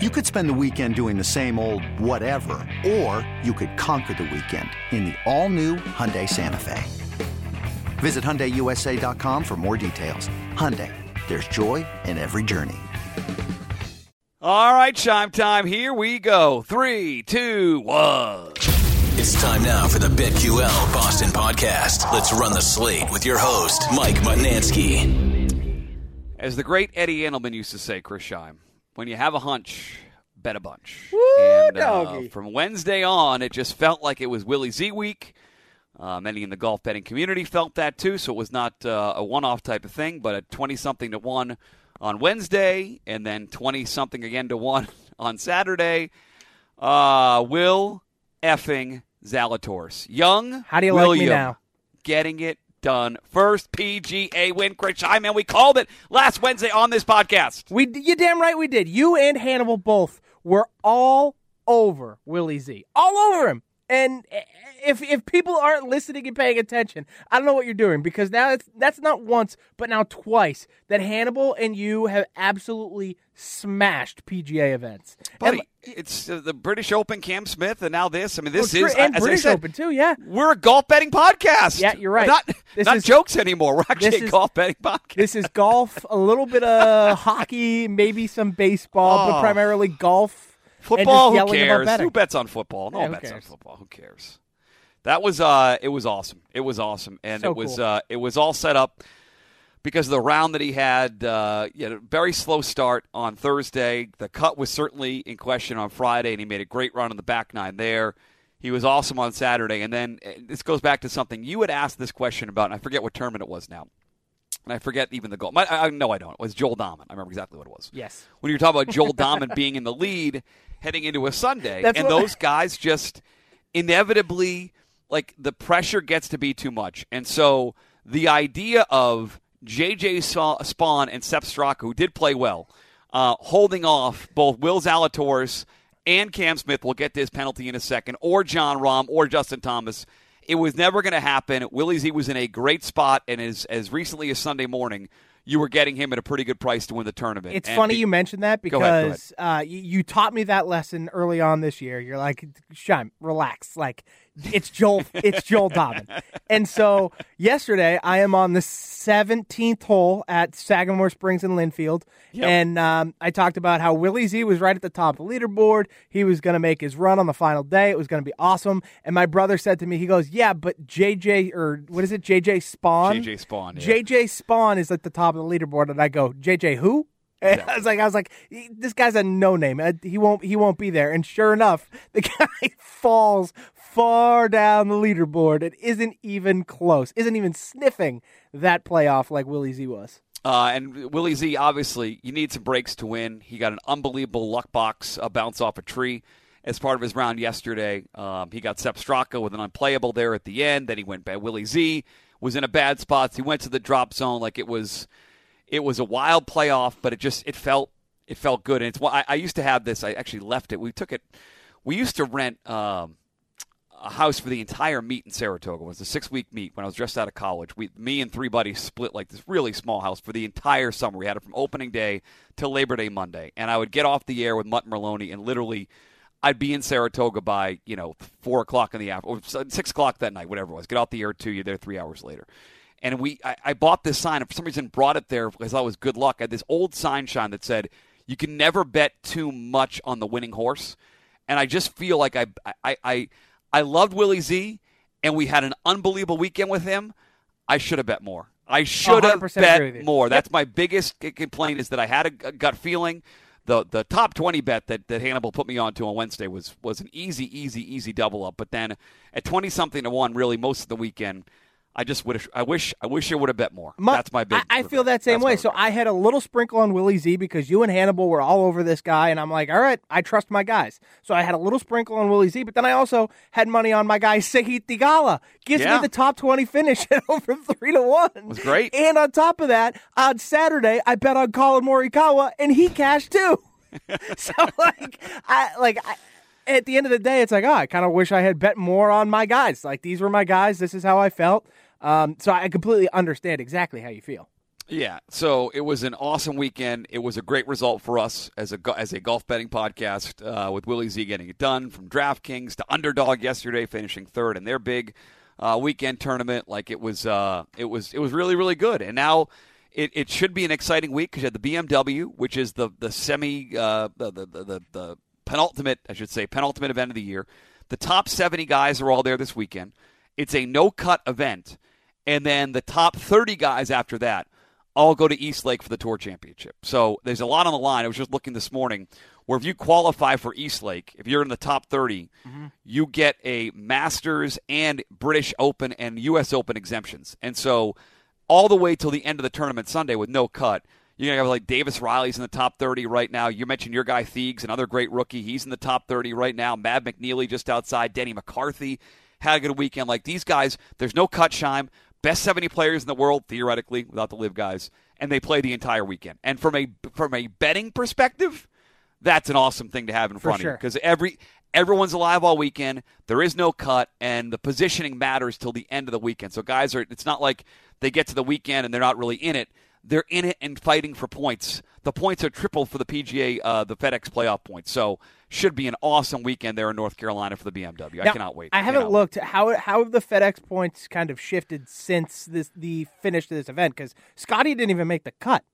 You could spend the weekend doing the same old whatever, or you could conquer the weekend in the all-new Hyundai Santa Fe. Visit HyundaiUSA.com for more details. Hyundai, there's joy in every journey. All right, chime time. Here we go. Three, two, one. It's time now for the BetQL Boston podcast. Let's run the slate with your host, Mike Mutnansky. As the great Eddie Andelman used to say, Chris Scheim, when you have a hunch, bet a bunch. Woo, and uh, from Wednesday on, it just felt like it was Willie Z week. Uh, many in the golf betting community felt that too, so it was not uh, a one-off type of thing, but a twenty-something to one on Wednesday, and then twenty-something again to one on Saturday. Uh, Will effing Zalatoris, young. How do you like me now? Getting it done. First PGA win, Chris Hyman. We called it last Wednesday on this podcast. We, you damn right we did. You and Hannibal both were all over Willie Z, all over him. And if if people aren't listening and paying attention, I don't know what you're doing because now it's, that's not once, but now twice that Hannibal and you have absolutely smashed PGA events. Buddy, And- it's uh, the British Open, Cam Smith, and now this. I mean, this Oh, is, and British said, Open too. Yeah, we're a golf betting podcast. Yeah, you're right. Not, This not is- jokes anymore. We're actually is- golf betting podcast. this is golf, a little bit of hockey, maybe some baseball, but Oh. primarily golf. Football, who just yelling about cares? Who bets on football? No Yeah, bets on football. Who cares? That was uh, it was awesome. It was awesome, and So it was cool. uh, it was all set up because of the round that he had. Uh, he had a very slow start on Thursday. The cut was certainly in question on Friday, and he made a great run on the back nine there. He was awesome on Saturday, and then uh, this goes back to something you had asked this question about, and I forget what tournament it was now. And I forget even the goal. I, I, no, I don't. It was Joel Dahmen. I remember exactly what it was Yes. when you're talking about Joel Dahmen being in the lead heading into a Sunday, That's and those guys just inevitably like the pressure gets to be too much, and so the idea of JJ Spaun and Sepp Straka, who did play well, uh, holding off both Will Zalatoris and Cam Smith. We'll get this penalty in a second, or Jon Rahm or Justin Thomas. It was never going to happen. Willie Z was in a great spot, and as as recently as Sunday morning, you were getting him at a pretty good price to win the tournament. It's And funny be- you mentioned that Go ahead, go because uh, you, you taught me that lesson early on this year. You're like, Shime, relax. Like, it's Joel, it's Joel Dobbin. And so yesterday, I am on the 17th hole at Sagamore Springs in Lynnfield, and um, I talked about how Willie Z was right at the top of the leaderboard. He was going to make his run on the final day. It was going to be awesome. And my brother said to me, he goes, "Yeah, but JJ or what is it, JJ Spaun? JJ Spaun, yeah. JJ Spaun is at the top of the leaderboard." And I go, "JJ who?" And I was like, I was like, this guy's a no name. Uh, He won't, he won't be there. And sure enough, the guy falls far down the leaderboard. It isn't even close. Isn't even sniffing that playoff like Willie Z was. Uh, and Willie Z, obviously, you need some breaks to win. He got an unbelievable luck box uh, bounce off a tree as part of his round yesterday. Um, he got Sepp Straka with an unplayable there at the end. Then he went bad. Willie Z was in a bad spot. He went to the drop zone like it was. It was a wild playoff, but it just it felt it felt good. And it's I, I used to have this. I actually left it. We took it. We used to rent. Um, a house for the entire meet in Saratoga. It was a six week meet when I was just out of college. We, me and three buddies split like this really small house for the entire summer. We had it from opening day till Labor Day Monday, and I would get off the air with Mutt Merloni, and literally, I'd be in Saratoga by you know four o'clock in the afternoon, six o'clock that night, whatever it was. Get off the air two, you're there three hours later. And we, I, I bought this sign, and for some reason brought it there because I was good luck. I had this old sign shine that said, "You can never bet too much on the winning horse." And I just feel like I, I, I, I loved Willie Z, and we had an unbelievable weekend with him. I should have bet more. I should have 100% agree with you. bet more. That's my biggest complaint is that I had a, gut feeling. The the top twenty bet that, that Hannibal put me on to on Wednesday was was an easy, easy, easy double up. But then at twenty something to one, really most of the weekend, I just have. I wish. I wish I would have bet more. My- That's my big. I, I feel that same that's way. So. I had a little sprinkle on Willie Z because you and Hannibal were all over this guy, and I'm like, all right, I trust my guys. So I had a little sprinkle on Willie Z, but then I also had money on my guy Sahith Theegala. Gives Yeah. me the top twenty finish at over three to one. It Was great. And on top of that, on Saturday, I bet on Collin Morikawa, and he cashed too. so like, I like. I, at the end of the day, it's like, oh, I kind of wish I had bet more on my guys. Like these were my guys. This is how I felt. Um, so I completely understand exactly how you feel. Yeah, so it was an awesome weekend. It was a great result for us as a as a golf betting podcast uh, with Willie Z getting it done from DraftKings to Underdog yesterday, finishing third in their big uh, weekend tournament. Like it was, uh, it was, it was really, really good. And now it, it should be an exciting week because you had the BMW, which is the the semi uh, the, the, the the penultimate, I should say, penultimate event of the year. The top seventy guys are all there this weekend. It's a no cut event, and then the top thirty guys after that all go to East Lake for the Tour Championship. So there's a lot on the line. I was just looking this morning where if you qualify for East Lake, if you're in the top 30, mm-hmm. you get a Masters and British Open and U.S. Open exemptions. And so all the way till the end of the tournament Sunday with no cut. You're gonna have like Davis Riley's in the top 30 right now. You mentioned your guy Thiegs, another great rookie. He's in the top 30 right now. Matt McNeely just outside. Denny McCarthy had a good weekend. Like these guys, there's no cut shine. Best 70 players in the world theoretically, without the live guys, and they play the entire weekend. And from a from a betting perspective, that's an awesome thing to have in front sure. of you because every everyone's alive all weekend. There is no cut, and the positioning matters till the end of the weekend. So guys are. It's not like they get to the weekend and they're not really in it. They're in it and fighting for points. The points are triple for the PGA, uh, the FedEx playoff points. So should be an awesome weekend there in North Carolina for the BMW. Now, I cannot wait. I haven't cannot looked how how have the FedEx points kind of shifted since this the finish to this event because Scotty didn't even make the cut.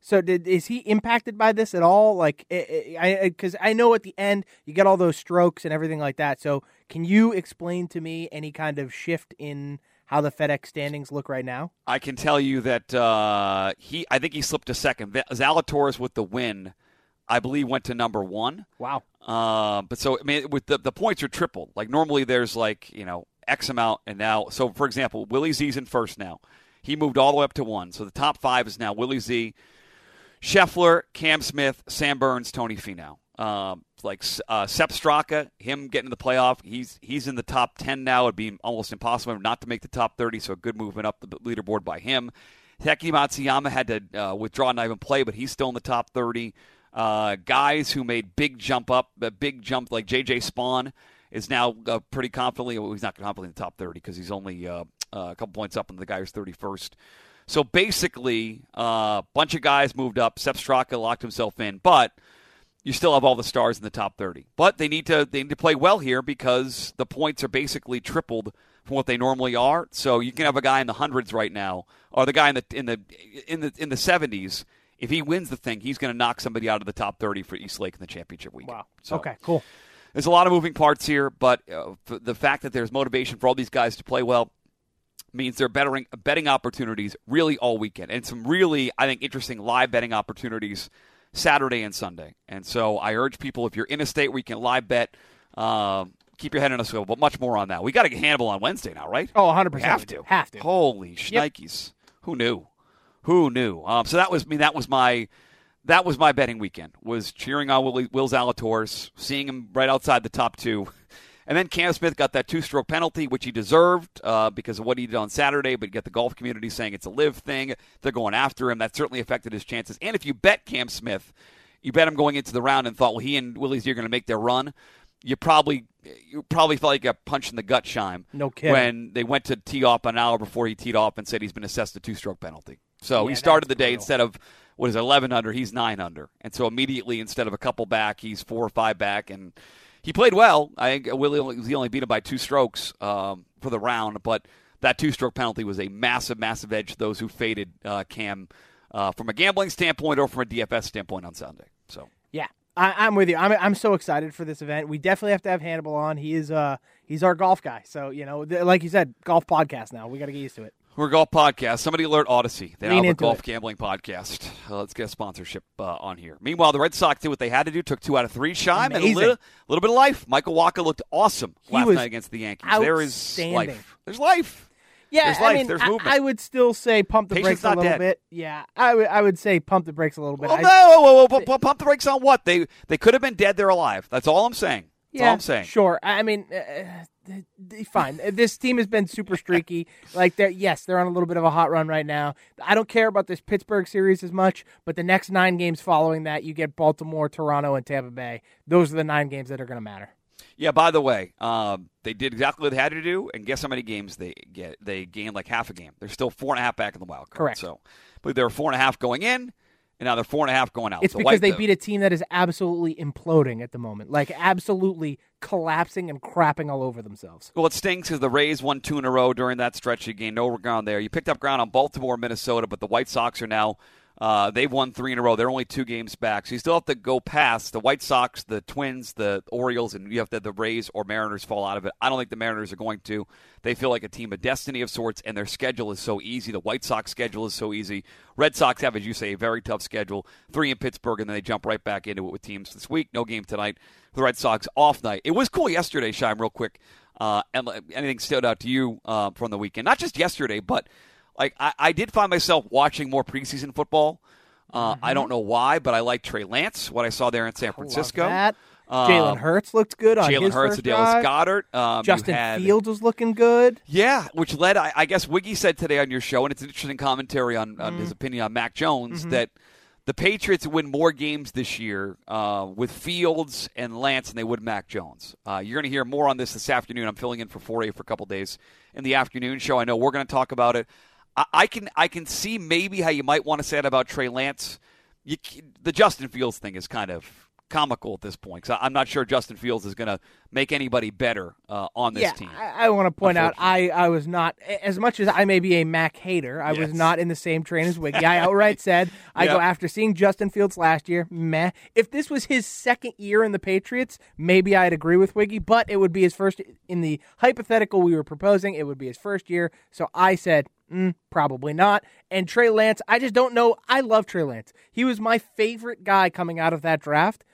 So did is he impacted by this at all? Like, I because I, I know at the end you get all those strokes and everything like that. So can you explain to me any kind of shift in how the FedEx standings look right now? I can tell you that uh, he, I think he slipped a second. Zalatoris with the win, I believe, went to number one. Wow. Uh, but so I mean, with the the points are tripled. Like normally, there's like you know X amount, and now so for example, Willie Z's in first now. He moved all the way up to one. So the top five is now Willie Z. Scheffler, Cam Smith, Sam Burns, Tony Finau. Um, like uh, Sepp Straka, him getting to the playoff, he's he's in the top ten now. It'd be almost impossible not to make the top thirty. So a good movement up the leaderboard by him. Hideki Matsuyama had to uh, withdraw and not even play, but he's still in the top thirty. Uh, guys who made big jump up, a big jump like J.J. Spaun is now uh, pretty confidently. Well, he's not confidently in the top thirty because he's only uh, uh, a couple points up on the guy who's thirty first. So basically, a uh, bunch of guys moved up. Sepp Straka locked himself in, but you still have all the stars in the top 30. But they need to they need to play well here because the points are basically tripled from what they normally are. So you can have a guy in the hundreds right now, or the guy in the in the in the in the 70s. If he wins the thing, he's going to knock somebody out of the top 30 for East Lake in the championship weekend. Wow. So, okay, cool. There's a lot of moving parts here, but uh, the fact that there's motivation for all these guys to play well means there are bettering, betting opportunities really all weekend, and some really, I think, interesting live betting opportunities Saturday and Sunday. And so I urge people, if you're in a state where you can live bet, uh, keep your head in a swivel. But much more on that. We got to get Hannibal on Wednesday now, right? Oh, 100 percent. Have to. Have to. Holy shnikes! Yep. Who knew? Who knew? Um, so that was I mean that was my that was my betting weekend. Was cheering on Will, Will Zalatoris, seeing him right outside the top two. And then Cam Smith got that two stroke penalty, which he deserved uh, because of what he did on Saturday, but you get the golf community saying it's a live thing. They're going after him. That certainly affected his chances. And if you bet Cam Smith, you bet him going into the round and thought, well, he and Willie Z are going to make their run. You probably you probably felt like a punch in the gut, Shime. No kidding. When they went to tee off an hour before he teed off and said he's been assessed a two stroke penalty. So yeah, he started the day brutal. instead of what is it, 11 under, he's 9 under. And so immediately, instead of a couple back, he's four or five back. And he played well. I think Willie he only beat him by two strokes um, for the round, but that two stroke penalty was a massive, massive edge to those who faded uh, Cam uh, from a gambling standpoint or from a DFS standpoint on Sunday. So yeah, I, am with you. I'm I'm so excited for this event. We definitely have to have Hannibal on. He is uh he's our golf guy. So you know, like you said, golf podcast now. We got to get used to it. We're a golf podcast. Somebody alert Audacy. They have a golf it. gambling podcast. Uh, let's get a sponsorship uh, on here. Meanwhile, the Red Sox did what they had to do. Took two out of three. Shime and a little, little bit of life. Michael Wacha looked awesome he last night against the Yankees. There is life. There's life. Yeah, there's life. I mean, there's movement. I, I, would still say pump the brakes a little dead. bit. Yeah, I would. I would say pump the brakes a little bit. Well, I, no, whoa, whoa, whoa, pump the brakes on what? They they could have been dead. They're alive. That's all I'm saying. That's yeah, all I'm saying. Sure. I mean, uh, fine. this team has been super streaky. like, they're, yes, they're on a little bit of a hot run right now. I don't care about this Pittsburgh series as much, but the next nine games following that, you get Baltimore, Toronto, and Tampa Bay. Those are the nine games that are going to matter. Yeah. By the way, um, they did exactly what they had to do, and guess how many games they get? They gained like half a game. They're still four and a half back in the wild card. Correct. So, I believe they were four and a half going in, and now they're four and a half going out. It's The because they the- beat a team that is absolutely imploding at the moment, like absolutely collapsing and crapping all over themselves. Well, it stinks because the Rays won two in a row during that stretch. You gained no ground there. You picked up ground on Baltimore, Minnesota, but the White Sox are now. Uh, they've won three in a row. They're only two games back, so you still have to go past the White Sox, the Twins, the Orioles, and you have to have the Rays or Mariners fall out of it. I don't think the Mariners are going to. They feel like a team of destiny of sorts, and their schedule is so easy. The White Sox schedule is so easy. Red Sox have, as you say, a very tough schedule. Three in Pittsburgh, and then they jump right back into it with teams this week. No game tonight. The Red Sox off night. It was cool yesterday, Shime, real quick. Uh, and anything stood out to you uh, from the weekend? Not just yesterday, but like I, I did find myself watching more preseason football. Uh, I don't know why, but I like Trey Lance. What I saw there in San Francisco. Um, Jalen Hurts looked good on Jalen Hurts, and Dallas. Goddard. Um, Justin had- Fields was looking good. yeah, which led, I, I guess, Wiggy said today on your show, and it's an interesting commentary on, on Mm-hmm. his opinion on Mac Jones, that the Patriots win more games this year uh, with Fields and Lance than they would Mac Jones. Uh, you're going to hear more on this this afternoon. I'm filling in for 4A for a couple days in the afternoon show. I know we're going to talk about it. I, I can I can see maybe how you might want to say that about Trey Lance. You, the Justin Fields thing is kind of comical at this point. So I'm not sure Justin Fields is going to make anybody better uh, on this yeah, team. I, I want to point out I, I was not as much as I may be a Mac hater. I was not in the same train as Wiggy. I outright said I go after seeing Justin Fields last year. Meh. If this was his second year in the Patriots, maybe I'd agree with Wiggy. But it would be his first in the hypothetical we were proposing. It would be his first year. So I said. Mm, probably not. And Trey Lance, I just don't know. I love Trey Lance. He was my favorite guy coming out of that draft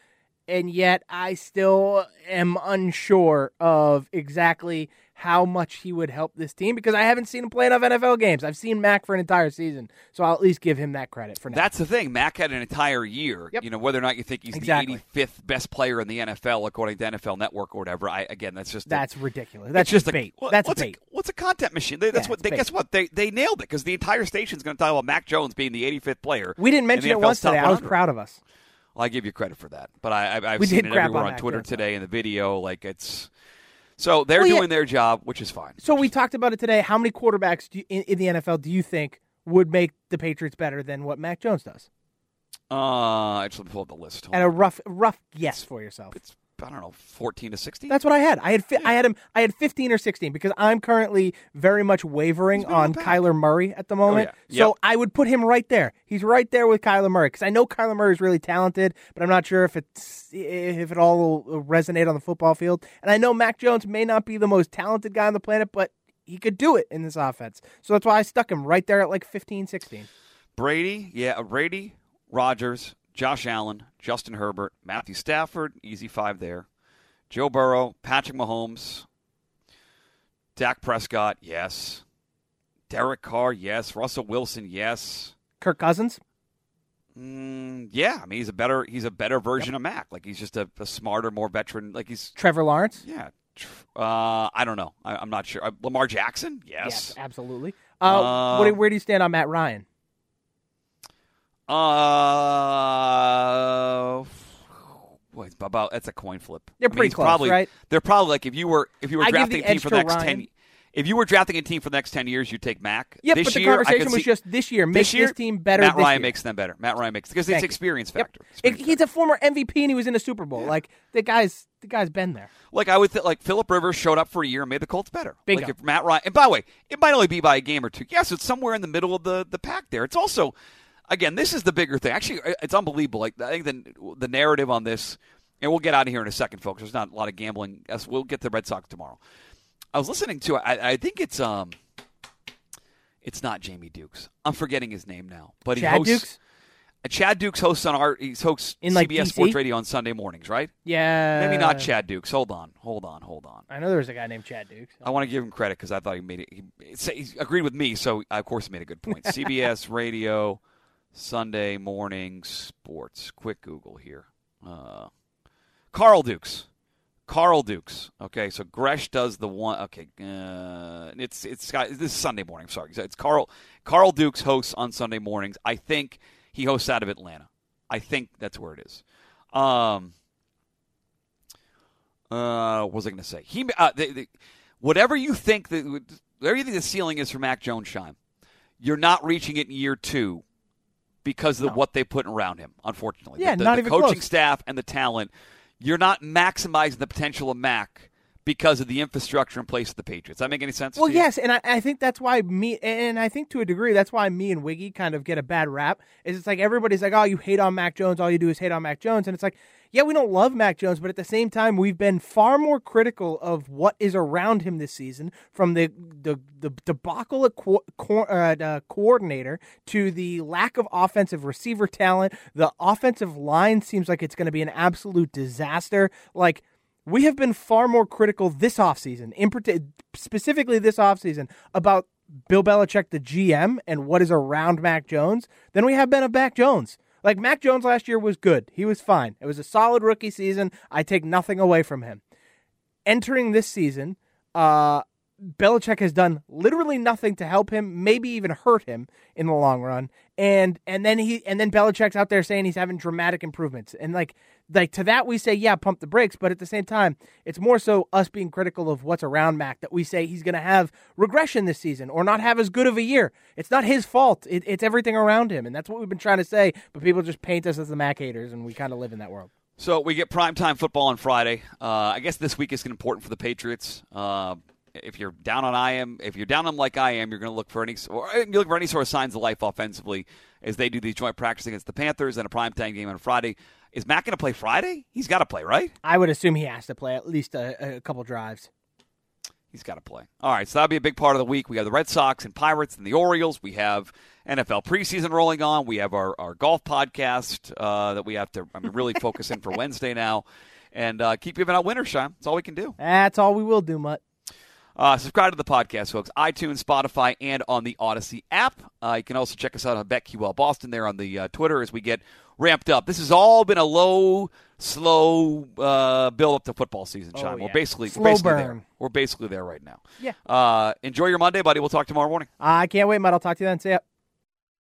and yet I still am unsure of exactly how much he would help this team because I haven't seen him play enough NFL games. I've seen Mac for an entire season, so I'll at least give him that credit for now. That's the thing. Mac had an entire year. Yep. You know, whether or not you think he's Exactly. the 85th best player in the NFL according to NFL Network or whatever. I again, that's just a- That's ridiculous. That's just bait. A, well, That's what's bait. A, what's a content machine? They, that's Yeah, what. They, bait. guess what? They they nailed it because the entire station's going to talk about Mac Jones being the 85th player. we didn't mention it once today. I was proud of us. I give you credit for that, but I, I, I've We seen it everywhere on on Twitter today in the video. Like it's so they're Well, yeah. doing their job, which is fine. So we talked about it today. How many quarterbacks do you, in, in the NFL do you think would make the Patriots better than what Mac Jones does? Uh, I let me pull up the list. Hold And a rough rough guess for yourself. it's I don't know, 14 to sixteen. That's what I had. I had fi- I had him. I had 15 or 16 because I'm currently very much wavering on on the back. Kyler Murray at the moment. Oh, yeah. So Yep. I would put him right there. He's right there with Kyler Murray because I know Kyler Murray is really talented, but I'm not sure if it's if it all will resonate on the football field. And I know Mac Jones may not be the most talented guy on the planet, but he could do it in this offense. So that's why I stuck him right there at like 15, 16. Brady, yeah, Brady, Rodgers, Josh Allen, Justin Herbert, Matthew Stafford, easy five there. Joe Burrow, Patrick Mahomes, Dak Prescott, yes. Derek Carr, yes. Russell Wilson, yes. Kirk Cousins. Mm, yeah, I mean he's a better he's a better version of Mac. Like he's just a, a smarter, more veteran. Like he's Trevor Lawrence. yeah. Uh, I don't know. I, I'm not sure. Uh, Lamar Jackson, yes. absolutely. Uh, Uh, what where do you stand on Matt Ryan? Uh, it's about that's a coin flip. They're I mean, pretty close, probably, right? They're probably like if you were if you were I drafting a team for the next Ryan. ten. If you were drafting a team for the next ten years, you'd take Mac. Yeah, this but the year, conversation was just this year. Make this year, this team better. Matt Ryan year. makes them better. Matt Ryan makes because it's you. experience Yep. factor. It- Experience he's a former MVP and he was in a Super Bowl. Like the guy's the guy's been there. Like I would th- like Philip Rivers showed up for a year and made the Colts better. Bingo. Like if Matt Ryan and by the way, it might only be by a game or two. Yes, it's somewhere in the middle of the the pack there. It's also again, this is the bigger thing. Actually, it's unbelievable. Like I think the the narrative on this and we'll get out of here in a second, folks. There's not a lot of gambling. As we'll get the Red Sox tomorrow. I was listening to I, I think it's um it's not Jamie Dukes. I'm forgetting his name now. But he Chad hosts Dukes? uh, Chad Dukes hosts on our he's hosts In, like, CBS DC? Sports Radio on Sunday mornings, right? Yeah, Maybe not Chad Dukes. Hold on, hold on, hold on. I know there was a guy named Chad Dukes. I want to give him credit because I thought he made it. He, he agreed with me, so I, of course he made a good point. CBS Radio, Sunday morning sports. Quick Google here. Uh, Carl Dukes. Carl Dukes. Okay, so Gresh does the one. Okay, uh, it's it's got this is Sunday morning. Sorry, it's Carl. Carl Dukes hosts on Sunday mornings. I think he hosts out of Atlanta. I think that's where it is. Um, Uh, what was I going to say? He, uh, whatever you think that, whatever you think the ceiling is for Mac Jones, Shime, you're not reaching it in year two because of No. what they put around him. Unfortunately, Yeah, the, the, not the even coaching close. staff and the talent. You're not maximizing the potential of Mac because of the infrastructure in place of the Patriots. Does that make any sense? Well, to you? yes, and I, I think that's why me, and I think to a degree that's why me and Wiggy kind of get a bad rap. Is it's like everybody's like, oh, you hate on Mac Jones, all you do is hate on Mac Jones, and it's like, yeah, we don't love Mac Jones, but at the same time, we've been far more critical of what is around him this season, from the the, the debacle at co- co- uh, coordinator to the lack of offensive receiver talent. The offensive line seems like it's going to be an absolute disaster. Like we have been far more critical this offseason, in specifically this offseason, about Bill Belichick, the GM, and what is around Mac Jones than we have been of Mac Jones. Like Mac Jones last year was good. He was fine. It was a solid rookie season. I take nothing away from him. Entering this season, uh, Belichick has done literally nothing to help him, maybe even hurt him in the long run. And and then he and then Belichick's out there saying he's having dramatic improvements. And like like to that we say, yeah, pump the brakes, but at the same time, it's more so us being critical of what's around Mac that we say he's gonna have regression this season or not have as good of a year. It's not his fault. It, it's everything around him. And that's what we've been trying to say, but people just paint us as the Mac haters and we kind of live in that world. So we get primetime football on Friday. Uh, I guess this week is important for the Patriots. Uh, if you're down on I am, if you're down on them like I am, you're going to look for any or you look for any sort of signs of life offensively as they do these joint practice against the Panthers and a primetime game on Friday. Is Matt going to play Friday? He's got to play, right? I would assume he has to play at least a, a couple drives. He's got to play. All right, so that'll be a big part of the week. We have the Red Sox and Pirates and the Orioles. We have NFL preseason rolling on. We have our, our golf podcast uh, that we have to I mean, really focus in for Wednesday now. And uh, keep giving out winners, Sean. That's all we can do. That's all we will do, Mutt. Uh, subscribe to the podcast, folks. iTunes, Spotify, and on the Audacy app. Uh, you can also check us out on BetQL Boston there on the uh, Twitter as we get ramped up. This has all been a low, slow uh, build up to football season, Oh, Sean. We're basically, Slow we're basically burn. there. We're basically there right now. Yeah. Uh, enjoy your Monday, buddy. We'll talk tomorrow morning. I can't wait, Matt. I'll talk to you then. See ya.